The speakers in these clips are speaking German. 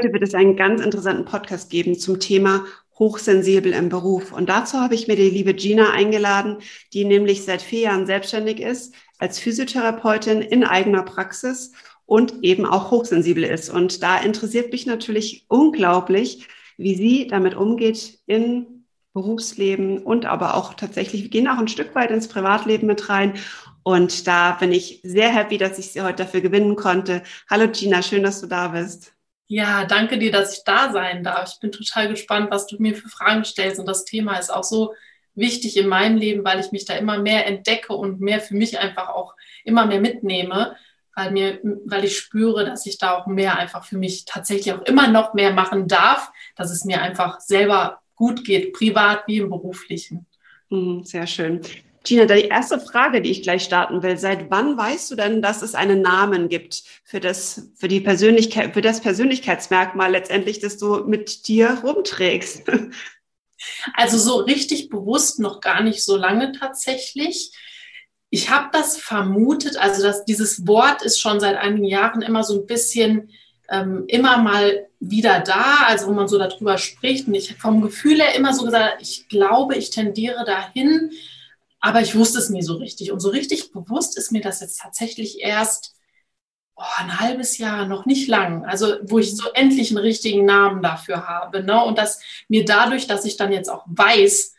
Heute wird es einen ganz interessanten Podcast geben zum Thema hochsensibel im Beruf. Und dazu habe ich mir die liebe Gina eingeladen, die nämlich seit vier Jahren selbstständig ist als Physiotherapeutin in eigener Praxis und eben auch hochsensibel ist. Und da interessiert mich natürlich unglaublich, wie sie damit umgeht in Berufsleben und aber auch tatsächlich, wir gehen auch ein Stück weit ins Privatleben mit rein. Und da bin ich sehr happy, dass ich sie heute dafür gewinnen konnte. Hallo Gina, schön, dass du da bist. Ja, danke dir, dass ich da sein darf. Ich bin total gespannt, was du mir für Fragen stellst. Und das Thema ist auch so wichtig in meinem Leben, weil ich mich da immer mehr entdecke und mehr für mich einfach auch immer mehr mitnehme, weil mir, weil ich spüre, dass ich da auch mehr einfach für mich tatsächlich auch immer noch mehr machen darf, dass es mir einfach selber gut geht, privat wie im beruflichen. Mhm, sehr schön. Gina, die erste Frage, die ich gleich starten will. Seit wann weißt du denn, dass es einen Namen gibt für das, für die Persönlichkeit, für das Persönlichkeitsmerkmal letztendlich, das du mit dir rumträgst? Also so richtig bewusst noch gar nicht so lange tatsächlich. Ich habe das vermutet, also dass dieses Wort ist schon seit einigen Jahren immer so ein bisschen ähm, immer mal wieder da, also wo man so darüber spricht. Und ich habe vom Gefühl her immer so gesagt, ich glaube, ich tendiere dahin, aber ich wusste es nie so richtig. Und so richtig bewusst ist mir das jetzt tatsächlich erst oh, ein halbes Jahr, noch nicht lang. Also wo ich so endlich einen richtigen Namen dafür habe. Ne? Und dass mir dadurch, dass ich dann jetzt auch weiß,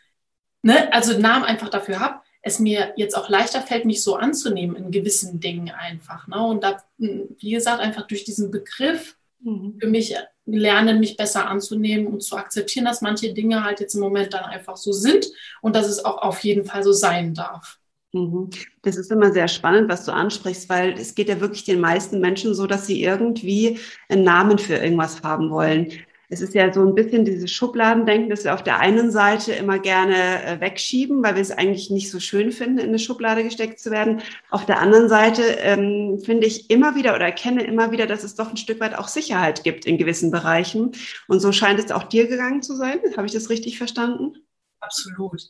ne, also einen Namen einfach dafür habe, es mir jetzt auch leichter fällt, mich so anzunehmen in gewissen Dingen einfach. Ne? Und da, wie gesagt, einfach durch diesen Begriff mhm. für mich lernen, mich besser anzunehmen und zu akzeptieren, dass manche Dinge halt jetzt im Moment dann einfach so sind und dass es auch auf jeden Fall so sein darf. Mhm. Das ist immer sehr spannend, was du ansprichst, weil es geht ja wirklich den meisten Menschen so, dass sie irgendwie einen Namen für irgendwas haben wollen es ist ja so ein bisschen dieses Schubladendenken, dass wir auf der einen Seite immer gerne äh, wegschieben, weil wir es eigentlich nicht so schön finden, in eine Schublade gesteckt zu werden. Auf der anderen Seite ähm, finde ich immer wieder oder erkenne immer wieder, dass es doch ein Stück weit auch Sicherheit gibt in gewissen Bereichen. Und so scheint es auch dir gegangen zu sein. Habe ich das richtig verstanden? Absolut.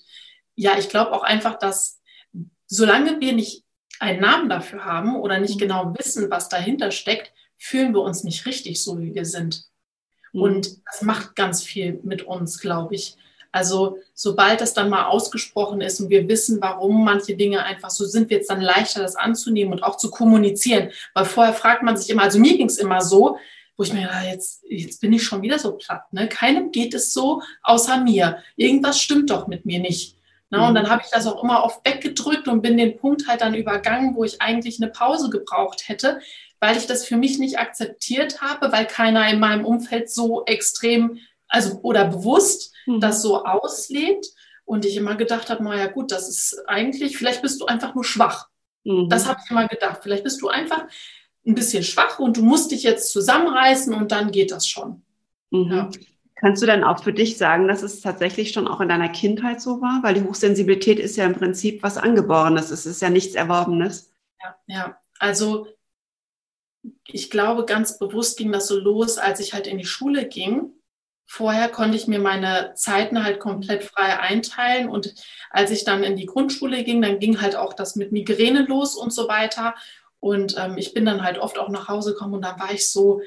Ja, ich glaube auch einfach, dass solange wir nicht einen Namen dafür haben oder nicht mhm. genau wissen, was dahinter steckt, fühlen wir uns nicht richtig so, wie wir sind. Mhm. Und das macht ganz viel mit uns, glaube ich. Also sobald das dann mal ausgesprochen ist und wir wissen, warum manche Dinge einfach so sind, wird es dann leichter, das anzunehmen und auch zu kommunizieren. Weil vorher fragt man sich immer, also mir ging es immer so, wo ich mir, ja, jetzt, jetzt bin ich schon wieder so platt. Ne? Keinem geht es so außer mir. Irgendwas stimmt doch mit mir nicht. Ne? Und mhm. dann habe ich das auch immer oft weggedrückt und bin den Punkt halt dann übergangen, wo ich eigentlich eine Pause gebraucht hätte, weil ich das für mich nicht akzeptiert habe, weil keiner in meinem Umfeld so extrem, also oder bewusst mhm. das so auslebt. Und ich immer gedacht habe, naja gut, das ist eigentlich, vielleicht bist du einfach nur schwach. Mhm. Das habe ich immer gedacht. Vielleicht bist du einfach ein bisschen schwach und du musst dich jetzt zusammenreißen und dann geht das schon. Mhm. Ja. Kannst du dann auch für dich sagen, dass es tatsächlich schon auch in deiner Kindheit so war? Weil die Hochsensibilität ist ja im Prinzip was Angeborenes. Es ist ja nichts Erworbenes. Ja, ja. Also ich glaube, ganz bewusst ging das so los, als ich halt in die Schule ging. Vorher konnte ich mir meine Zeiten halt komplett frei einteilen und als ich dann in die Grundschule ging, dann ging halt auch das mit Migräne los und so weiter. Und ähm, ich bin dann halt oft auch nach Hause gekommen und da war ich so,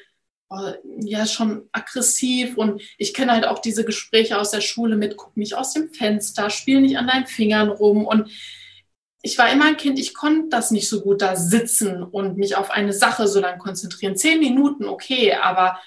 oh, ja, schon aggressiv und ich kenne halt auch diese Gespräche aus der Schule mit, guck nicht aus dem Fenster, spiel nicht an deinen Fingern rum und ich war immer ein Kind, ich konnte das nicht so gut da sitzen und mich auf eine Sache so lange konzentrieren. Zehn Minuten, okay, aber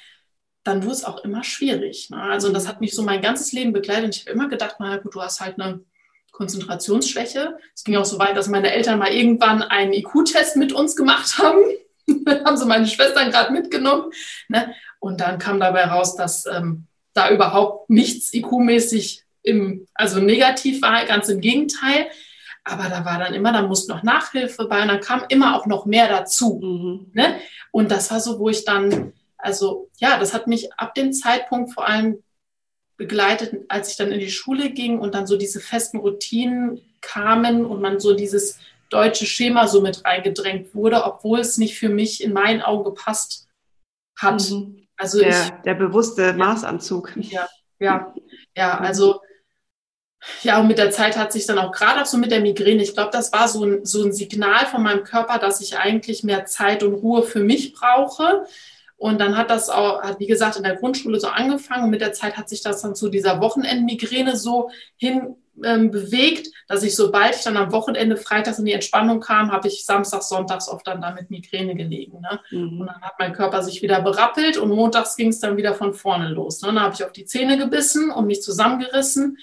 dann wurde es auch immer schwierig. Ne? Also das hat mich so mein ganzes Leben begleitet. Und ich habe immer gedacht, na gut, du hast halt eine Konzentrationsschwäche. Es ging auch so weit, dass meine Eltern mal irgendwann einen IQ-Test mit uns gemacht haben. haben sie meine Schwestern gerade mitgenommen. Ne? Und dann kam dabei raus, dass ähm, da überhaupt nichts IQ-mäßig im, also negativ war, ganz im Gegenteil. Aber da war dann immer, da musste noch Nachhilfe bei und dann kam immer auch noch mehr dazu. Mhm. Ne? Und das war so, wo ich dann, also ja, das hat mich ab dem Zeitpunkt vor allem begleitet, als ich dann in die Schule ging und dann so diese festen Routinen kamen und man so dieses deutsche Schema so mit reingedrängt wurde, obwohl es nicht für mich in meinen Augen gepasst hat. Mhm. Also der, ich, der bewusste Maßanzug. Ja, ja, ja, also ja, und mit der Zeit hat sich dann auch gerade auch so mit der Migräne, ich glaube, das war so ein, so ein Signal von meinem Körper, dass ich eigentlich mehr Zeit und Ruhe für mich brauche. Und dann hat das auch, hat, wie gesagt, in der Grundschule so angefangen. Und mit der Zeit hat sich das dann zu dieser Wochenendmigräne so hin ähm, bewegt, dass ich, sobald ich dann am Wochenende freitags in die Entspannung kam, habe ich samstags, sonntags oft dann da mit Migräne gelegen. Ne? Mhm. Und dann hat mein Körper sich wieder berappelt und montags ging es dann wieder von vorne los. Ne? Dann habe ich auf die Zähne gebissen und mich zusammengerissen.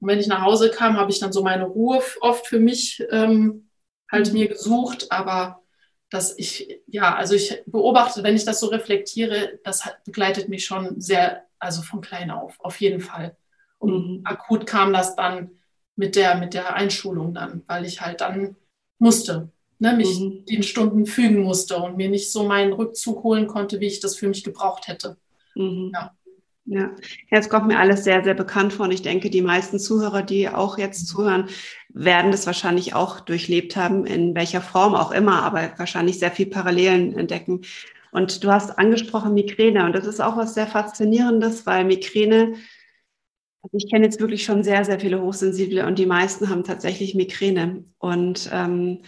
Und wenn ich nach Hause kam, habe ich dann so meine Ruhe oft für mich ähm, halt mhm. mir gesucht. Aber dass ich, ja, also ich beobachte, wenn ich das so reflektiere, das begleitet mich schon sehr, also von klein auf, auf jeden Fall. Und mhm. akut kam das dann mit der, mit der Einschulung dann, weil ich halt dann musste, ne, mich mhm. den Stunden fügen musste und mir nicht so meinen Rückzug holen konnte, wie ich das für mich gebraucht hätte. Mhm. Ja. Ja, jetzt kommt mir alles sehr, sehr bekannt vor. Und ich denke, die meisten Zuhörer, die auch jetzt zuhören, werden das wahrscheinlich auch durchlebt haben, in welcher Form auch immer, aber wahrscheinlich sehr viel Parallelen entdecken. Und du hast angesprochen Migräne. Und das ist auch was sehr Faszinierendes, weil Migräne also ich kenne jetzt wirklich schon sehr, sehr viele Hochsensible und die meisten haben tatsächlich Migräne. Und ähm,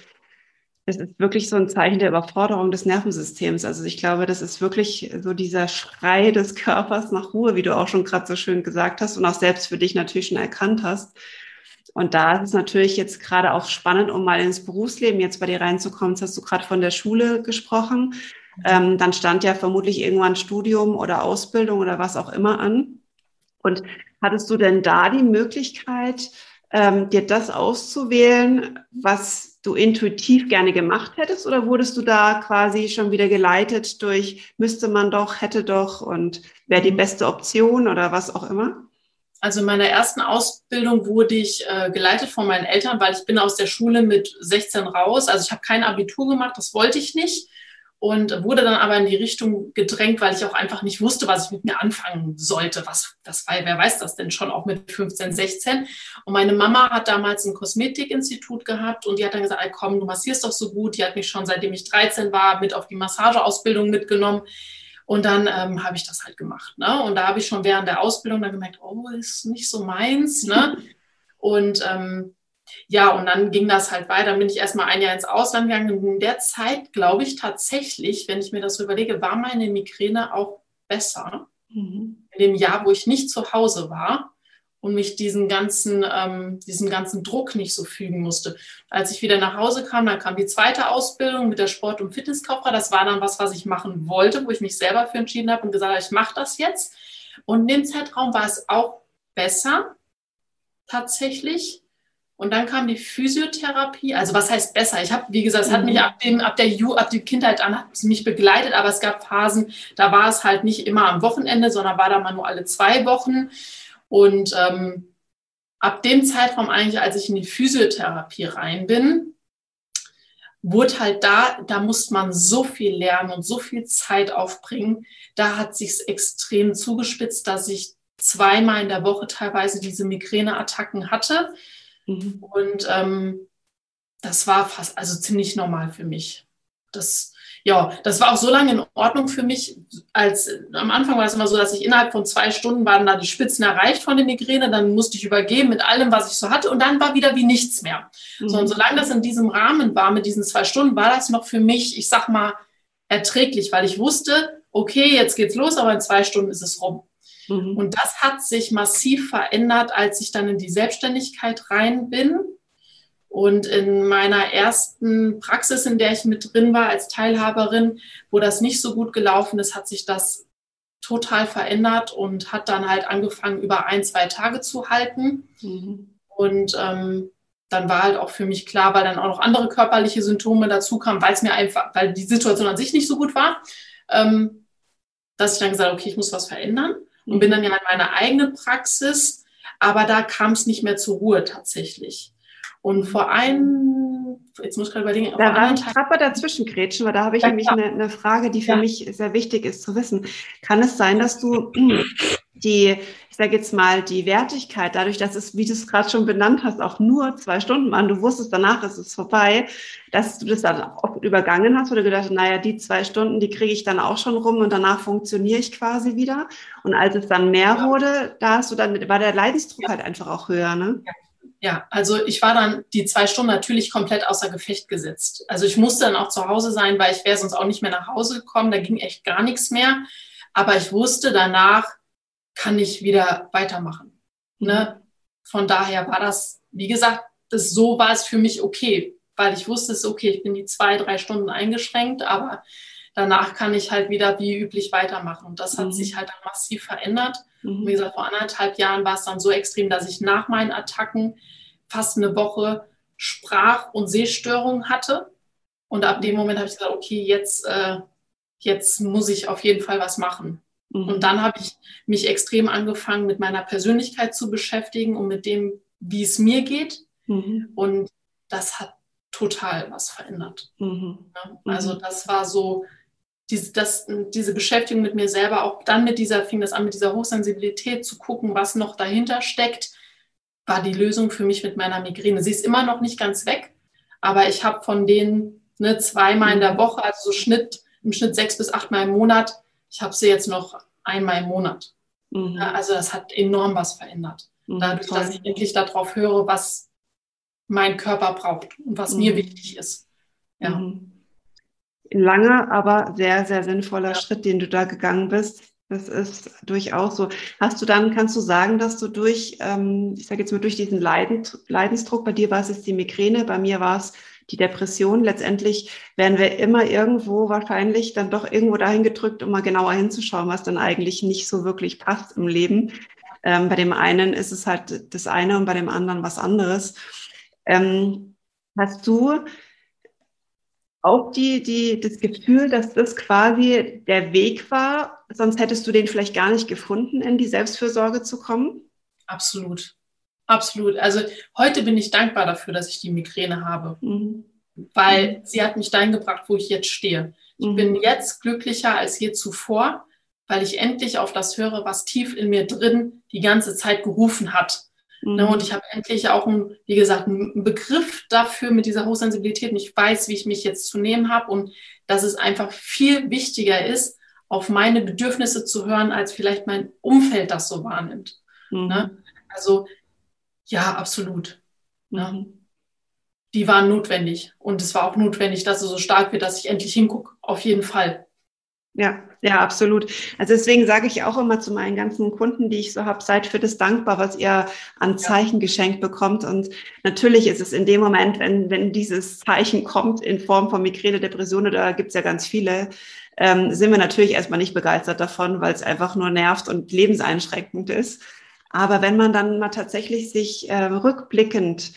es ist wirklich so ein Zeichen der Überforderung des Nervensystems. Also ich glaube, das ist wirklich so dieser Schrei des Körpers nach Ruhe, wie du auch schon gerade so schön gesagt hast und auch selbst für dich natürlich schon erkannt hast. Und da ist es natürlich jetzt gerade auch spannend, um mal ins Berufsleben jetzt bei dir reinzukommen. Jetzt hast du gerade von der Schule gesprochen. Ähm, dann stand ja vermutlich irgendwann Studium oder Ausbildung oder was auch immer an. Und hattest du denn da die Möglichkeit, ähm, dir das auszuwählen, was du intuitiv gerne gemacht hättest? Oder wurdest du da quasi schon wieder geleitet durch, müsste man doch, hätte doch und wäre die beste Option oder was auch immer? Also in meiner ersten Ausbildung wurde ich äh, geleitet von meinen Eltern, weil ich bin aus der Schule mit 16 raus. Also ich habe kein Abitur gemacht, das wollte ich nicht und wurde dann aber in die Richtung gedrängt, weil ich auch einfach nicht wusste, was ich mit mir anfangen sollte. Was, das war, wer weiß das denn schon auch mit 15, 16? Und meine Mama hat damals ein Kosmetikinstitut gehabt und die hat dann gesagt, komm, du massierst doch so gut. Die hat mich schon seitdem ich 13 war mit auf die Massageausbildung mitgenommen. Und dann ähm, habe ich das halt gemacht. Ne? Und da habe ich schon während der Ausbildung dann gemerkt, oh, ist nicht so meins. Ne? Und ähm, ja, und dann ging das halt weiter. Dann bin ich erstmal ein Jahr ins Ausland gegangen. Und in der Zeit, glaube ich tatsächlich, wenn ich mir das so überlege, war meine Migräne auch besser. Mhm. In dem Jahr, wo ich nicht zu Hause war und mich diesen ganzen, ähm, diesen ganzen Druck nicht so fügen musste. Als ich wieder nach Hause kam, dann kam die zweite Ausbildung mit der Sport- und Fitnesskauffrau. Das war dann was, was ich machen wollte, wo ich mich selber für entschieden habe und gesagt habe, ich mache das jetzt. Und in dem Zeitraum war es auch besser, tatsächlich. Und dann kam die Physiotherapie. Also was heißt besser? Ich habe, wie gesagt, es hat mich mhm. ab dem, ab der Ju, ab der Kindheit an hat es mich begleitet, aber es gab Phasen, da war es halt nicht immer am Wochenende, sondern war da mal nur alle zwei Wochen. Und ähm, ab dem Zeitraum eigentlich, als ich in die Physiotherapie rein bin, wurde halt da, da musste man so viel lernen und so viel Zeit aufbringen. Da hat sich's extrem zugespitzt, dass ich zweimal in der Woche teilweise diese Migräneattacken hatte Mhm. Und ähm, das war fast, also ziemlich normal für mich. Das, ja, das war auch so lange in Ordnung für mich, als am Anfang war es immer so, dass ich innerhalb von zwei Stunden waren da die Spitzen erreicht von der Migräne, dann musste ich übergeben mit allem, was ich so hatte und dann war wieder wie nichts mehr. Mhm. So, und solange das in diesem Rahmen war, mit diesen zwei Stunden, war das noch für mich, ich sag mal, erträglich, weil ich wusste, okay, jetzt geht's los, aber in zwei Stunden ist es rum. Mhm. Und das hat sich massiv verändert, als ich dann in die Selbstständigkeit rein bin. Und in meiner ersten Praxis, in der ich mit drin war als Teilhaberin, wo das nicht so gut gelaufen ist, hat sich das total verändert und hat dann halt angefangen, über ein, zwei Tage zu halten. Mhm. Und ähm, dann war halt auch für mich klar, weil dann auch noch andere körperliche Symptome dazu kamen, weil es mir einfach, weil die Situation an sich nicht so gut war, ähm, dass ich dann gesagt habe, okay, ich muss was verändern und bin dann ja in meiner eigenen Praxis, aber da kam es nicht mehr zur Ruhe tatsächlich. Und vor einem, jetzt muss ich gerade überlegen, da war ich gerade dazwischen grätschen, weil da habe ich ja, nämlich eine, eine, Frage, die für ja. mich sehr wichtig ist zu wissen. Kann es sein, dass du die ich sage jetzt mal, die Wertigkeit, dadurch, dass es, wie du es gerade schon benannt hast, auch nur zwei Stunden waren, du wusstest, danach ist es vorbei, dass du das dann auch übergangen hast oder gedacht hast, naja, die zwei Stunden, die kriege ich dann auch schon rum und danach funktioniere ich quasi wieder. Und als es dann mehr ja. wurde, da hast du dann, war der Leidensdruck ja. halt einfach auch höher, ne? Ja. ja, also ich war dann die zwei Stunden natürlich komplett außer Gefecht gesetzt. Also ich musste dann auch zu Hause sein, weil ich wäre sonst auch nicht mehr nach Hause gekommen. Da ging echt gar nichts mehr. Aber ich wusste, danach kann ich wieder weitermachen. Mhm. Ne? Von daher war das, wie gesagt, das, so war es für mich okay, weil ich wusste, es ist okay, ich bin die zwei, drei Stunden eingeschränkt, aber danach kann ich halt wieder wie üblich weitermachen. Und das hat mhm. sich halt dann massiv verändert. Mhm. Wie gesagt, vor anderthalb Jahren war es dann so extrem, dass ich nach meinen Attacken fast eine Woche Sprach- und Sehstörungen hatte. Und ab dem Moment habe ich gesagt, okay, jetzt, äh, jetzt muss ich auf jeden Fall was machen. Mhm. Und dann habe ich mich extrem angefangen, mit meiner Persönlichkeit zu beschäftigen und mit dem, wie es mir geht. Mhm. Und das hat total was verändert. Mhm. Ja, also mhm. das war so, diese, das, diese Beschäftigung mit mir selber, auch dann mit dieser, fing das an mit dieser Hochsensibilität zu gucken, was noch dahinter steckt, war die Lösung für mich mit meiner Migräne. Sie ist immer noch nicht ganz weg, aber ich habe von denen ne, zweimal in der mhm. Woche, also so Schnitt, im Schnitt sechs bis achtmal im Monat, ich habe sie jetzt noch einmal im Monat. Mhm. Also das hat enorm was verändert. Mhm, Dadurch, dass ich endlich darauf höre, was mein Körper braucht und was mhm. mir wichtig ist. Ja. Mhm. Langer, aber sehr, sehr sinnvoller ja. Schritt, den du da gegangen bist. Das ist durchaus so. Hast du dann, kannst du sagen, dass du durch, ähm, ich sage jetzt mal, durch diesen Leiden, Leidensdruck, bei dir war es jetzt die Migräne, bei mir war es die Depression. Letztendlich werden wir immer irgendwo wahrscheinlich dann doch irgendwo dahin gedrückt, um mal genauer hinzuschauen, was dann eigentlich nicht so wirklich passt im Leben. Ähm, bei dem einen ist es halt das eine und bei dem anderen was anderes. Ähm, hast du auch die, die, das Gefühl, dass das quasi der Weg war, sonst hättest du den vielleicht gar nicht gefunden, in die Selbstfürsorge zu kommen? Absolut. Absolut. Also heute bin ich dankbar dafür, dass ich die Migräne habe, mhm. weil sie hat mich dahin gebracht, wo ich jetzt stehe. Ich mhm. bin jetzt glücklicher als je zuvor, weil ich endlich auf das höre, was tief in mir drin die ganze Zeit gerufen hat. Ne, mhm. Und ich habe endlich auch, einen, wie gesagt, einen Begriff dafür mit dieser Hochsensibilität und ich weiß, wie ich mich jetzt zu nehmen habe und dass es einfach viel wichtiger ist, auf meine Bedürfnisse zu hören, als vielleicht mein Umfeld das so wahrnimmt. Mhm. Ne? Also ja, absolut. Ne? Mhm. Die waren notwendig und es war auch notwendig, dass es so stark wird, dass ich endlich hingucke. Auf jeden Fall. Ja, ja, absolut. Also deswegen sage ich auch immer zu meinen ganzen Kunden, die ich so habe, seid für das dankbar, was ihr an Zeichen geschenkt bekommt. Und natürlich ist es in dem Moment, wenn, wenn dieses Zeichen kommt in Form von Migräne, Depression, da gibt's ja ganz viele, ähm, sind wir natürlich erstmal nicht begeistert davon, weil es einfach nur nervt und lebenseinschränkend ist. Aber wenn man dann mal tatsächlich sich äh, rückblickend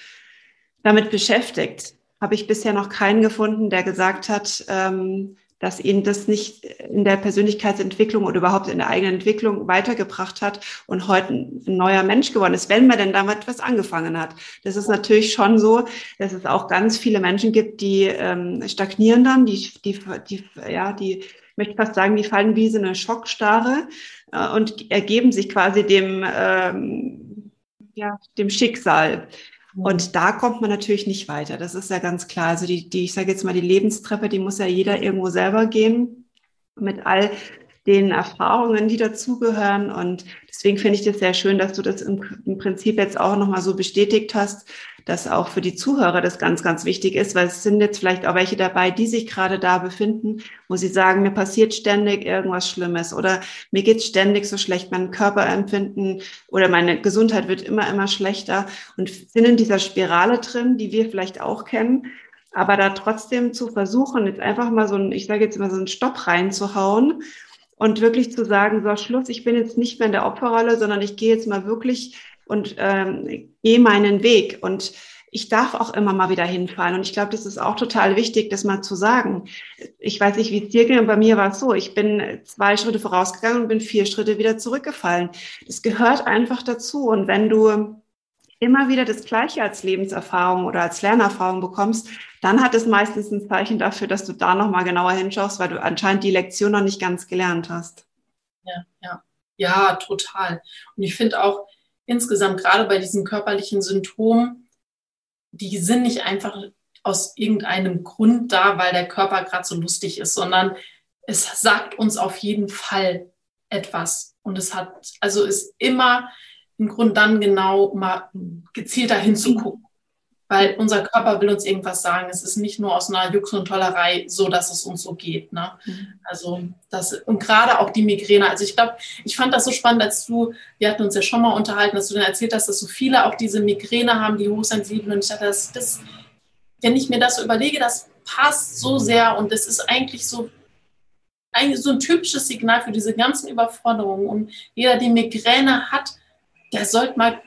damit beschäftigt, habe ich bisher noch keinen gefunden, der gesagt hat, ähm, dass ihn das nicht in der Persönlichkeitsentwicklung oder überhaupt in der eigenen Entwicklung weitergebracht hat und heute ein neuer Mensch geworden ist, wenn man denn damit was angefangen hat. Das ist natürlich schon so, dass es auch ganz viele Menschen gibt, die ähm, stagnieren dann, die, die, die, ja, die, ich möchte fast sagen, die fallen wie so eine Schockstarre äh, und ergeben sich quasi dem, ähm, ja, dem Schicksal. Und da kommt man natürlich nicht weiter. Das ist ja ganz klar. Also die, die ich sage jetzt mal, die Lebenstreppe, die muss ja jeder irgendwo selber gehen mit all den Erfahrungen, die dazugehören. Und deswegen finde ich das sehr schön, dass du das im, im Prinzip jetzt auch nochmal so bestätigt hast, dass auch für die Zuhörer das ganz, ganz wichtig ist, weil es sind jetzt vielleicht auch welche dabei, die sich gerade da befinden, wo sie sagen, mir passiert ständig irgendwas Schlimmes oder mir geht ständig so schlecht, mein Körperempfinden oder meine Gesundheit wird immer, immer schlechter und sind in dieser Spirale drin, die wir vielleicht auch kennen. Aber da trotzdem zu versuchen, jetzt einfach mal so ein, ich sage jetzt immer so einen Stopp reinzuhauen und wirklich zu sagen, so Schluss, ich bin jetzt nicht mehr in der Opferrolle, sondern ich gehe jetzt mal wirklich und ähm, gehe meinen Weg. Und ich darf auch immer mal wieder hinfallen. Und ich glaube, das ist auch total wichtig, das mal zu sagen. Ich weiß nicht, wie es dir ging, bei mir war es so. Ich bin zwei Schritte vorausgegangen und bin vier Schritte wieder zurückgefallen. Das gehört einfach dazu. Und wenn du immer wieder das Gleiche als Lebenserfahrung oder als Lernerfahrung bekommst, dann hat es meistens ein Zeichen dafür, dass du da nochmal genauer hinschaust, weil du anscheinend die Lektion noch nicht ganz gelernt hast. Ja, ja. Ja, total. Und ich finde auch, insgesamt gerade bei diesen körperlichen Symptomen, die sind nicht einfach aus irgendeinem Grund da, weil der Körper gerade so lustig ist, sondern es sagt uns auf jeden Fall etwas. Und es hat, also ist immer im Grunde dann genau mal gezielter hinzugucken. Weil unser Körper will uns irgendwas sagen. Es ist nicht nur aus einer Jux und Tollerei so, dass es uns so geht. Ne? Mhm. Also das, und gerade auch die Migräne. Also ich glaube, ich fand das so spannend, als du, wir hatten uns ja schon mal unterhalten, dass du dann erzählt hast, dass so viele auch diese Migräne haben, die hochsensiblen. Und ich dachte, das, das, wenn ich mir das so überlege, das passt so sehr und es ist eigentlich so eigentlich so ein typisches Signal für diese ganzen Überforderungen. Und jeder, der Migräne hat, der sollte mal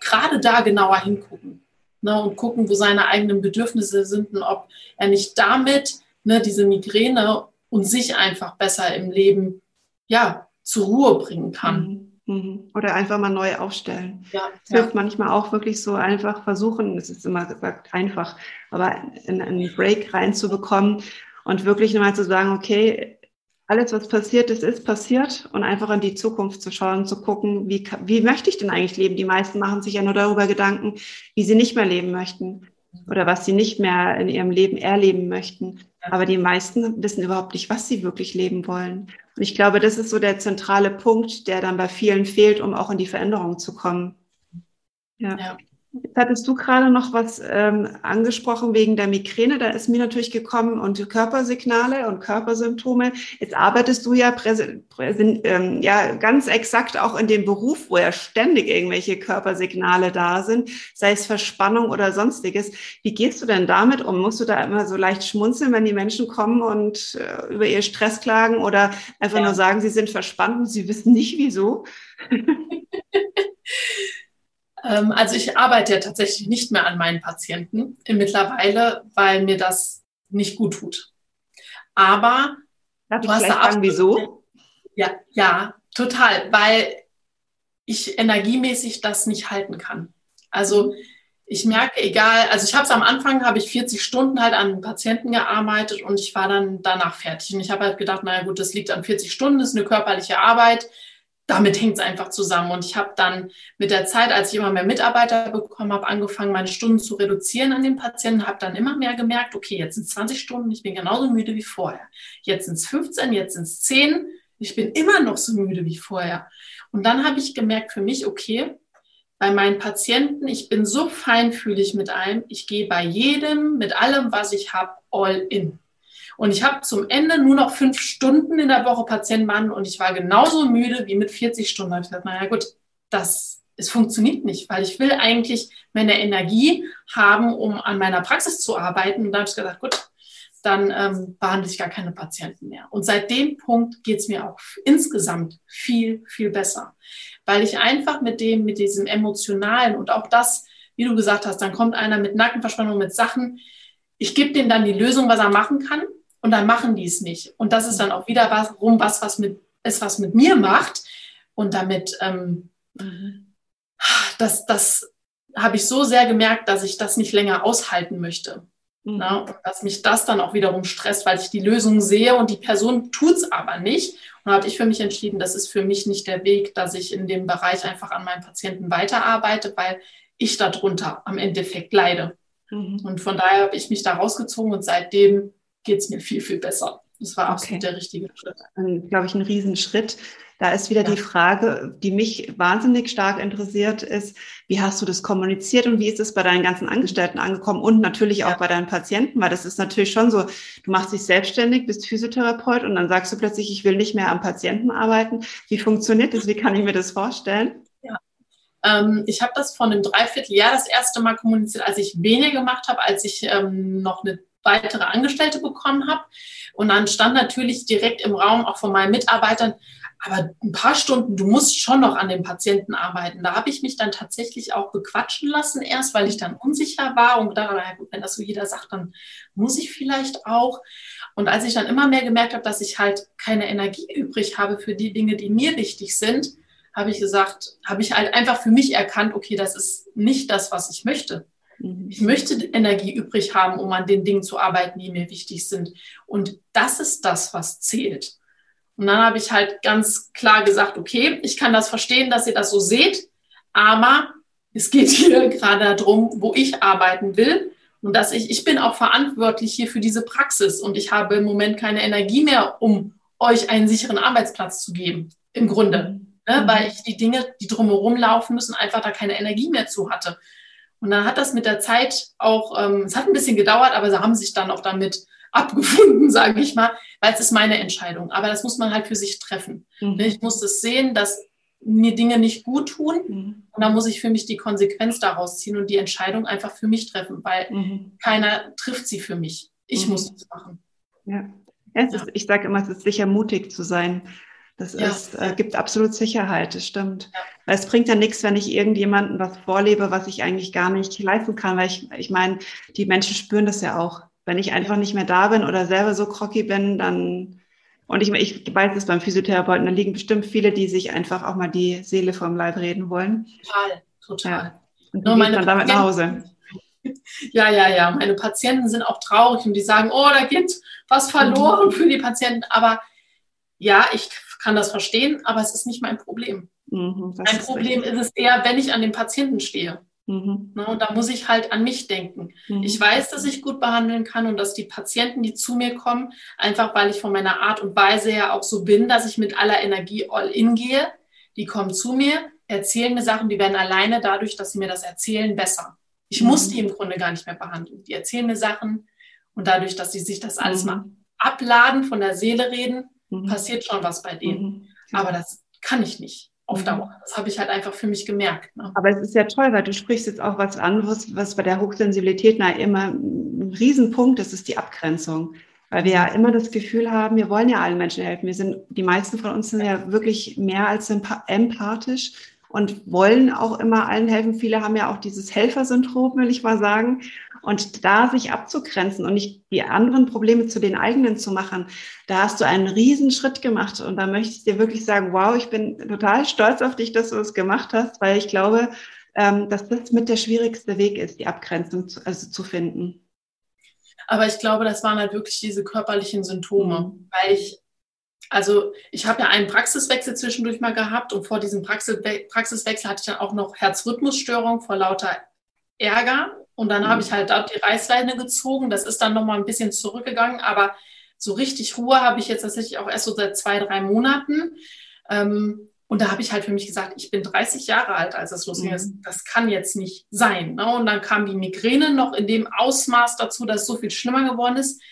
gerade da genauer hingucken ne, und gucken, wo seine eigenen Bedürfnisse sind und ob er nicht damit ne, diese Migräne und sich einfach besser im Leben ja, zur Ruhe bringen kann. Mhm. mhm. Oder einfach mal neu aufstellen. Ja, es hilft ja. manchmal auch wirklich so einfach versuchen, es ist immer gesagt einfach, aber in einen Break reinzubekommen und wirklich nochmal zu sagen, okay, alles, was passiert ist, ist passiert und einfach in die Zukunft zu schauen, zu gucken, wie, wie möchte ich denn eigentlich leben? Die meisten machen sich ja nur darüber Gedanken, wie sie nicht mehr leben möchten oder was sie nicht mehr in ihrem Leben erleben möchten. Aber die meisten wissen überhaupt nicht, was sie wirklich leben wollen. Und ich glaube, das ist so der zentrale Punkt, der dann bei vielen fehlt, um auch in die Veränderung zu kommen. Ja. ja. Jetzt hattest du gerade noch was ähm, angesprochen wegen der Migräne. Da ist mir natürlich gekommen und Körpersignale und Körpersymptome. Jetzt arbeitest du ja, ähm, ja ganz exakt auch in dem Beruf, wo ja ständig irgendwelche Körpersignale da sind, sei es Verspannung oder sonstiges. Wie gehst du denn damit um? Musst du da immer so leicht schmunzeln, wenn die Menschen kommen und äh, über ihr Stress klagen oder einfach ja. nur sagen, sie sind verspannt und sie wissen nicht wieso? Ähm, also ich arbeite ja tatsächlich nicht mehr an meinen Patienten mittlerweile, weil mir das nicht gut tut. Aber Darf du hast da sagen, wieso? Ja, ja, total, weil ich energiemäßig das nicht halten kann. Also ich merke, egal, also ich habe es am Anfang, habe ich 40 Stunden halt an Patienten gearbeitet und ich war dann danach fertig. Und ich habe halt gedacht, naja gut, das liegt an 40 Stunden, das ist eine körperliche Arbeit damit hängt es einfach zusammen. Und ich habe dann mit der Zeit, als ich immer mehr Mitarbeiter bekommen habe, angefangen, meine Stunden zu reduzieren an den Patienten, habe dann immer mehr gemerkt, okay, jetzt sind es 20 Stunden, ich bin genauso müde wie vorher. Jetzt sind es 15, jetzt sind es 10, ich bin immer noch so müde wie vorher. Und dann habe ich gemerkt für mich, okay, bei meinen Patienten, ich bin so feinfühlig mit allem, ich gehe bei jedem, mit allem, was ich habe, all in. Und ich habe zum Ende nur noch fünf Stunden in der Woche Patientenmann und ich war genauso müde wie mit 40 Stunden. Da habe ich gesagt, naja gut, das, es funktioniert nicht, weil ich will eigentlich meine Energie haben, um an meiner Praxis zu arbeiten. Und da habe ich gesagt, gut, dann ähm, behandle ich gar keine Patienten mehr. Und seit dem Punkt geht es mir auch insgesamt viel, viel besser, weil ich einfach mit dem, mit diesem emotionalen und auch das, wie du gesagt hast, dann kommt einer mit Nackenverspannung, mit Sachen. Ich gebe dem dann die Lösung, was er machen kann und dann machen die es nicht. Und das ist dann auch wieder was, rum, was, was mit, ist, was mit mir macht. Und damit, ähm, mhm. das, das habe ich so sehr gemerkt, dass ich das nicht länger aushalten möchte. Mhm. Na, und dass mich das dann auch wiederum stresst, weil ich die Lösung sehe und die Person tut es aber nicht. Und da habe ich für mich entschieden, das ist für mich nicht der Weg, dass ich in dem Bereich einfach an meinen Patienten weiterarbeite, weil ich darunter am Endeffekt leide. Mhm. Und von daher habe ich mich da rausgezogen und seitdem geht es mir viel, viel besser. Das war absolut okay. der richtige Schritt. Glaube ich, ein Riesenschritt. Da ist wieder ja. die Frage, die mich wahnsinnig stark interessiert, ist, wie hast du das kommuniziert und wie ist es bei deinen ganzen Angestellten angekommen und natürlich auch ja. bei deinen Patienten, weil das ist natürlich schon so, du machst dich selbstständig, bist Physiotherapeut und dann sagst du plötzlich, ich will nicht mehr am Patienten arbeiten. Wie funktioniert das? Wie kann ich mir das vorstellen? Ja. Ähm, ich habe das von einem Dreivierteljahr das erste Mal kommuniziert, als ich weniger gemacht habe, als ich ähm, noch eine weitere Angestellte bekommen habe. Und dann stand natürlich direkt im Raum auch von meinen Mitarbeitern, aber ein paar Stunden, du musst schon noch an dem Patienten arbeiten. Da habe ich mich dann tatsächlich auch bequatschen lassen erst, weil ich dann unsicher war und gut, wenn das so jeder sagt, dann muss ich vielleicht auch. Und als ich dann immer mehr gemerkt habe, dass ich halt keine Energie übrig habe für die Dinge, die mir wichtig sind, habe ich gesagt, habe ich halt einfach für mich erkannt, okay, das ist nicht das, was ich möchte. Mhm. Ich möchte Energie übrig haben, um an den Dingen zu arbeiten, die mir wichtig sind. Und das ist das, was zählt. Und dann habe ich halt ganz klar gesagt, okay, ich kann das verstehen, dass ihr das so seht, aber es geht hier gerade darum, wo ich arbeiten will und dass ich, ich bin auch verantwortlich hier für diese Praxis und ich habe im Moment keine Energie mehr, um euch einen sicheren Arbeitsplatz zu geben. Im Grunde. ne? mhm. weil ich die Dinge, die drumherum laufen müssen, einfach da keine Energie mehr zu hatte. Und dann hat das mit der Zeit auch, ähm, es hat ein bisschen gedauert, aber sie haben sich dann auch damit abgefunden, sage ich mal, weil es ist meine Entscheidung. Aber das muss man halt für sich treffen. Mhm. Ich muss es sehen, dass mir Dinge nicht gut tun. Mhm. Und dann muss ich für mich die Konsequenz daraus ziehen und die Entscheidung einfach für mich treffen, weil mhm. keiner trifft sie für mich. Ich mhm. muss es machen. Ja. Ist, ja. ich sage immer, es ist sicher mutig zu sein. Das ja. ist, äh, gibt absolut Sicherheit, das stimmt. Ja. Weil es bringt ja nichts, wenn ich irgendjemandem was vorlebe, was ich eigentlich gar nicht leisten kann, weil ich, ich meine, die Menschen spüren das ja auch. Wenn ich einfach nicht mehr da bin oder selber so crocky bin, dann, und ich, ich weiß es beim Physiotherapeuten, da liegen bestimmt viele, die sich einfach auch mal die Seele vom Leib reden wollen. Total, total. Ja. Und Nur meine dann damit nach Hause. Ja, ja, ja. Meine Patienten sind auch traurig und die sagen, oh, da geht was verloren mhm. für die Patienten. Aber ja, ich kann das verstehen, aber es ist nicht mein Problem. Mhm, mein Problem ist, ist es eher, wenn ich an den Patienten stehe. Mhm. Ne, und da muss ich halt an mich denken. Mhm. Ich weiß, dass ich gut behandeln kann und dass die Patienten, die zu mir kommen, einfach weil ich von meiner Art und Weise her auch so bin, dass ich mit aller Energie all in gehe, die kommen zu mir, erzählen mir Sachen, die werden alleine dadurch, dass sie mir das erzählen, besser. Ich mhm. muss die im Grunde gar nicht mehr behandeln. Die erzählen mir Sachen und dadurch, dass sie sich das alles mhm. mal abladen, von der Seele reden, mhm. passiert schon was bei denen. Mhm. Aber das kann ich nicht auf mhm. Dauer. Das habe ich halt einfach für mich gemerkt. Ne? Aber es ist ja toll, weil du sprichst jetzt auch was an, was, was bei der Hochsensibilität na, immer ein Riesenpunkt ist, ist die Abgrenzung. Weil wir ja immer das Gefühl haben, wir wollen ja allen Menschen helfen. Wir sind, die meisten von uns sind ja wirklich mehr als empathisch und wollen auch immer allen helfen. Viele haben ja auch dieses Helfersyndrom, will ich mal sagen. Und da sich abzugrenzen und nicht die anderen Probleme zu den eigenen zu machen, da hast du einen riesen Schritt gemacht. Und da möchte ich dir wirklich sagen, wow, ich bin total stolz auf dich, dass du es gemacht hast, weil ich glaube, ähm, dass das mit der schwierigste Weg ist, die Abgrenzung zu, also zu finden. Aber ich glaube, das waren halt wirklich diese körperlichen Symptome, mhm. weil ich also ich habe ja einen Praxiswechsel zwischendurch mal gehabt und vor diesem Praxiswechsel hatte ich dann auch noch Herzrhythmusstörung vor lauter Ärger. Und dann mhm. habe ich halt da die Reißleine gezogen. Das ist dann nochmal ein bisschen zurückgegangen, aber so richtig Ruhe habe ich jetzt tatsächlich auch erst so seit zwei, drei Monaten. Ähm, und da habe ich halt für mich gesagt, ich bin 30 Jahre alt, als das losging. Mhm. Das, kann jetzt nicht sein. Ne? Und dann kam die Migräne noch in dem Ausmaß dazu, dass es so viel schlimmer geworden ist.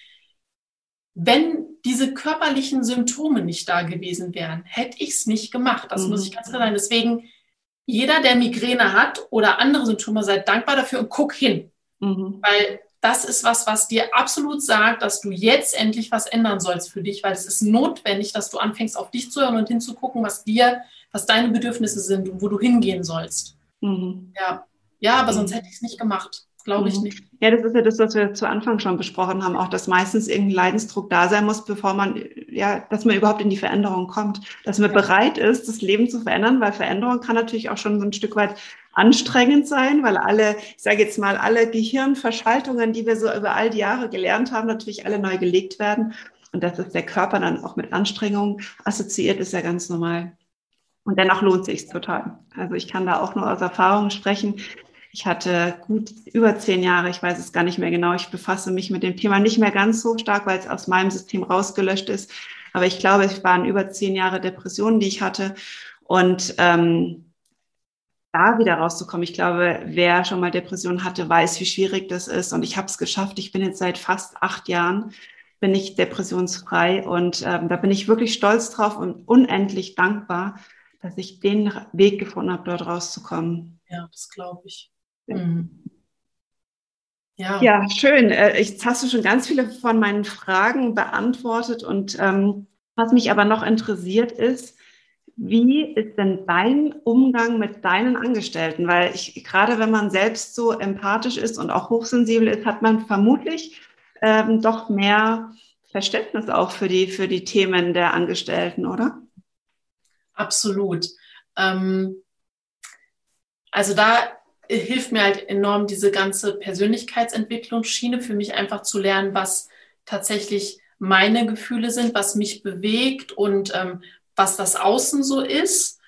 Wenn diese körperlichen Symptome nicht da gewesen wären, hätte ich es nicht gemacht. Das mhm. muss ich ganz klar sagen. Deswegen jeder, der Migräne hat oder andere Symptome, seid dankbar dafür und guck hin. Mhm. Weil das ist was, was dir absolut sagt, dass du jetzt endlich was ändern sollst für dich, weil es ist notwendig, dass du anfängst, auf dich zu hören und hinzugucken, was dir, was deine Bedürfnisse sind und wo du hingehen sollst. Mhm. Ja. ja, aber mhm. sonst hätte ich es nicht gemacht. Glaube ich mhm. nicht. Ja, das ist ja das, was wir zu Anfang schon besprochen haben, auch dass meistens irgendein Leidensdruck da sein muss, bevor man, ja, dass man überhaupt in die Veränderung kommt, dass man ja. bereit ist, das Leben zu verändern, weil Veränderung kann natürlich auch schon so ein Stück weit anstrengend sein, weil alle, ich sage jetzt mal, alle Gehirnverschaltungen, die wir so über all die Jahre gelernt haben, natürlich alle neu gelegt werden. Und dass es der Körper dann auch mit Anstrengung assoziiert, ist ja ganz normal. Und dennoch lohnt sich total. Also ich kann da auch nur aus Erfahrung sprechen. Ich hatte gut über zehn Jahre, ich weiß es gar nicht mehr genau, ich befasse mich mit dem Thema nicht mehr ganz so stark, weil es aus meinem System rausgelöscht ist. Aber ich glaube, es waren über zehn Jahre Depressionen, die ich hatte. Und ähm, da wieder rauszukommen, ich glaube, wer schon mal Depressionen hatte, weiß, wie schwierig das ist. Und ich habe es geschafft. Ich bin jetzt seit fast acht Jahren bin ich depressionsfrei und ähm, da bin ich wirklich stolz drauf und unendlich dankbar, dass ich den Weg gefunden habe, dort rauszukommen. Ja, das glaube ich. Mhm. Ja. ja, schön. Äh, jetzt hast du schon ganz viele von meinen Fragen beantwortet. Und ähm, was mich aber noch interessiert ist, wie ist denn dein Umgang mit deinen Angestellten? Weil ich, gerade wenn man selbst so empathisch ist und auch hochsensibel ist, hat man vermutlich ähm, doch mehr Verständnis auch für die, für die Themen der Angestellten, oder? Absolut. Ähm, also da hilft mir halt enorm diese ganze Persönlichkeitsentwicklungsschiene für mich einfach zu lernen, was tatsächlich meine Gefühle sind, was mich bewegt und ähm, was das Außen so ist,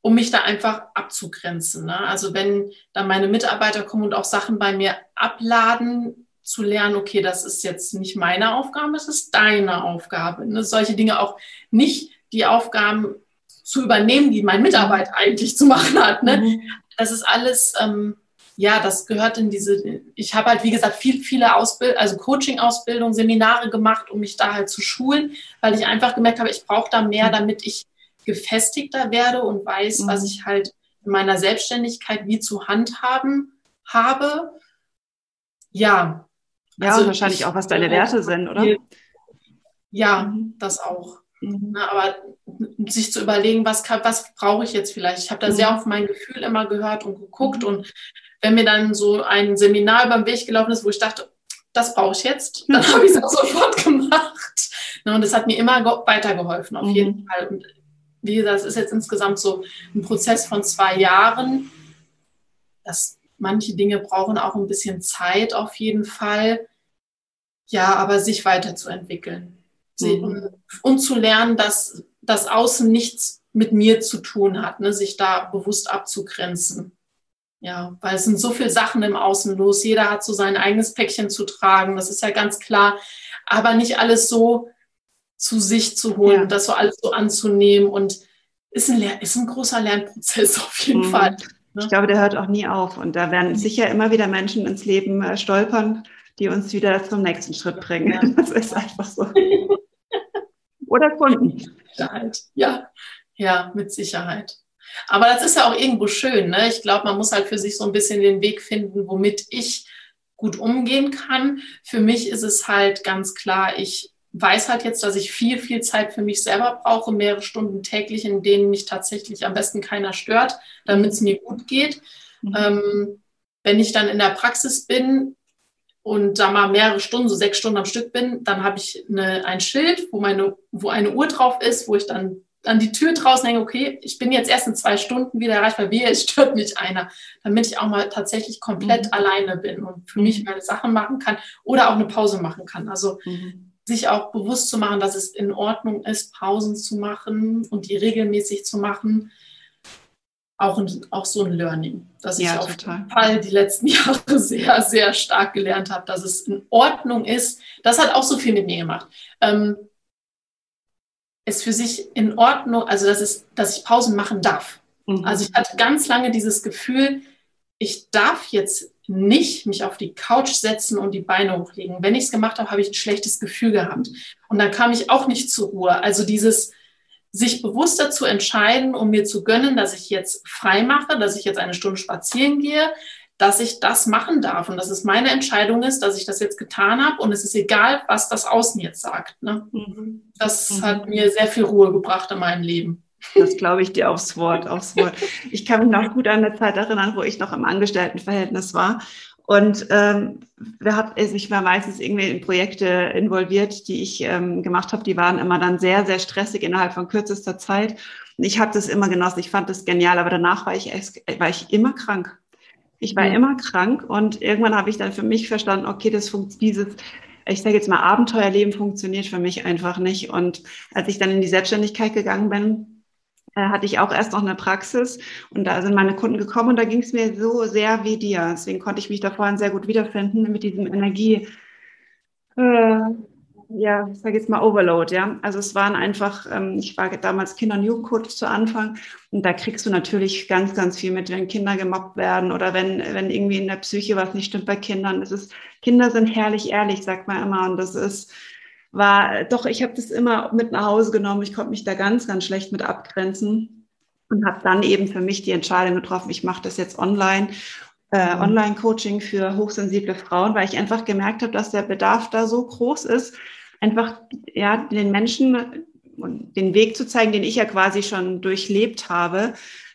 um mich da einfach abzugrenzen. Ne? Also wenn dann meine Mitarbeiter kommen und auch Sachen bei mir abladen, zu lernen, okay, das ist jetzt nicht meine Aufgabe, das ist deine Aufgabe. Ne? Solche Dinge auch nicht die Aufgaben zu übernehmen, die mein Mitarbeiter eigentlich zu machen hat. Ne? Mhm. Das ist alles, ähm, ja, das gehört in diese, ich habe halt, wie gesagt, viel, viele Ausbildungen, also Coaching-Ausbildungen, Seminare gemacht, um mich da halt zu schulen, weil ich einfach gemerkt habe, ich brauche da mehr, mhm. damit ich gefestigter werde und weiß, mhm. was ich halt in meiner Selbstständigkeit wie zu handhaben habe. Ja. Ja, also und wahrscheinlich auch, was deine Werte sind, oder? Ja, mhm. das auch. Mhm. Na, aber sich zu überlegen, was, was brauche ich jetzt vielleicht? Ich habe da sehr mhm. auf mein Gefühl immer gehört und geguckt. Mhm. Und wenn mir dann so ein Seminar über den Weg gelaufen ist, wo ich dachte, das brauche ich jetzt, dann habe ich es auch sofort gemacht. Na, und das hat mir immer weitergeholfen, auf jeden Fall. Und wie gesagt, es ist jetzt insgesamt so ein Prozess von zwei Jahren. Das, manche Dinge brauchen auch ein bisschen Zeit auf jeden Fall. Ja, aber sich weiterzuentwickeln. Mhm. Und zu lernen, dass das Außen nichts mit mir zu tun hat, ne? sich da bewusst abzugrenzen. Ja, weil es sind so viele Sachen im Außen los. Jeder hat so sein eigenes Päckchen zu tragen. Das ist ja ganz klar. Aber nicht alles so zu sich zu holen, ja. das so alles so anzunehmen und ist ein, ist ein großer Lernprozess auf jeden mhm. Fall. Ne? Ich glaube, der hört auch nie auf und da werden sicher immer wieder Menschen ins Leben äh, stolpern, die uns wieder zum nächsten Schritt bringen. Ja. Das ist einfach so. Oder Kunden. Ja, ja, mit Sicherheit. Aber das ist ja auch irgendwo schön. Ne? Ich glaube, man muss halt für sich so ein bisschen den Weg finden, womit ich gut umgehen kann. Für mich ist es halt ganz klar, ich weiß halt jetzt, dass ich viel, viel Zeit für mich selber brauche, mehrere Stunden täglich, in denen mich tatsächlich am besten keiner stört, damit es mir gut geht. Mhm. Ähm, wenn ich dann in der Praxis bin und da mal mehrere Stunden, so sechs Stunden am Stück bin, dann habe ich eine, ein Schild, wo, meine, wo eine Uhr drauf ist, wo ich dann an die Tür draußen hänge, okay, ich bin jetzt erst in zwei Stunden wieder erreichbar, wie es stört mich einer, damit ich auch mal tatsächlich komplett mhm. alleine bin und für mich mhm. meine Sachen machen kann oder auch eine Pause machen kann. Also mhm sich auch bewusst zu machen, dass es in Ordnung ist, Pausen zu machen und die regelmäßig zu machen. Auch, ein, auch so ein Learning, dass ja, ich auf jeden Fall die letzten Jahre sehr, sehr stark gelernt habe, dass es in Ordnung ist. Das hat auch so viel mit mir gemacht. Ähm, es für sich in Ordnung, also dass, es, dass ich Pausen machen darf. Mhm. Also ich hatte ganz lange dieses Gefühl, ich darf jetzt nicht mich auf die Couch setzen und die Beine hochlegen. Wenn ich es gemacht habe, habe ich ein schlechtes Gefühl gehabt. Und dann kam ich auch nicht zur Ruhe. Also dieses sich bewusster zu entscheiden, um mir zu gönnen, dass ich jetzt frei mache, dass ich jetzt eine Stunde spazieren gehe, dass ich das machen darf und dass es meine Entscheidung ist, dass ich das jetzt getan habe und es ist egal, was das Außen jetzt sagt. Ne? Mhm. Das mhm. hat mir sehr viel Ruhe gebracht in meinem Leben. Das glaube ich dir aufs Wort, aufs Wort. Ich kann mich noch gut an eine Zeit erinnern, wo ich noch im Angestelltenverhältnis war. Und ähm, wir hat, also ich war meistens irgendwie in Projekte involviert, die ich ähm, gemacht habe. Die waren immer dann sehr, sehr stressig innerhalb von kürzester Zeit. Und ich habe das immer genossen. Ich fand das genial. Aber danach war ich, war ich immer krank. Ich war ja. immer krank und irgendwann habe ich dann für mich verstanden, okay, das funktioniert, dieses, ich sage jetzt mal, Abenteuerleben funktioniert für mich einfach nicht. Und als ich dann in die Selbstständigkeit gegangen bin, hatte ich auch erst noch eine Praxis und da sind meine Kunden gekommen und da ging es mir so sehr wie dir. Deswegen konnte ich mich da vorhin sehr gut wiederfinden mit diesem Energie, äh, ja, ich sage jetzt mal Overload, ja. Also es waren einfach, ähm, ich war damals Kinder- und Jugendcoach zu Anfang und da kriegst du natürlich ganz, ganz viel mit, wenn Kinder gemobbt werden oder wenn, wenn irgendwie in der Psyche was nicht stimmt bei Kindern. Es ist, Kinder sind herrlich ehrlich, sagt man immer und das ist, war, doch, ich habe das immer mit nach Hause genommen. Ich konnte mich da ganz, ganz schlecht mit abgrenzen und habe dann eben für mich die Entscheidung getroffen, ich mache das jetzt online. Äh, mhm. Online-Coaching für hochsensible Frauen, weil ich einfach gemerkt habe, dass der Bedarf da so groß ist, einfach ja den Menschen den Weg zu zeigen, den ich ja quasi schon durchlebt habe,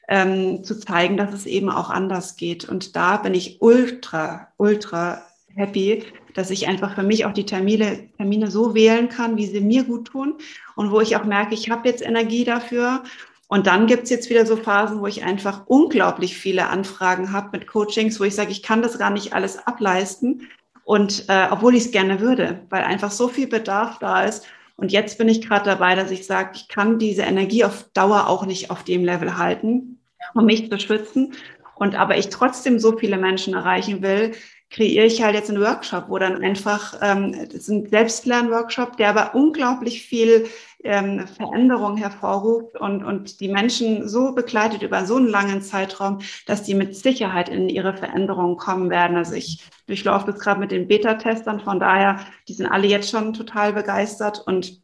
ähm, zu zeigen, dass es eben auch anders geht. Und da bin ich ultra, ultra happy, dass ich einfach für mich auch die Termine, Termine so wählen kann, wie sie mir gut tun und wo ich auch merke, ich habe jetzt Energie dafür. Und dann gibt's jetzt wieder so Phasen, wo ich einfach unglaublich viele Anfragen habe mit Coachings, wo ich sage, ich kann das gar nicht alles ableisten. Und äh, obwohl ich es gerne würde, weil einfach so viel Bedarf da ist. Und jetzt bin ich gerade dabei, dass ich sage, ich kann diese Energie auf Dauer auch nicht auf dem Level halten, um mich zu schützen. Und aber ich trotzdem so viele Menschen erreichen will, kreiere ich halt jetzt einen Workshop, wo dann einfach, ähm, das ist ein Selbstlernworkshop, der aber unglaublich viel ähm, Veränderung hervorruft und, und die Menschen so begleitet über so einen langen Zeitraum, dass die mit Sicherheit in ihre Veränderungen kommen werden. Also ich durchlaufe das gerade mit den Beta-Testern, von daher, die sind alle jetzt schon total begeistert und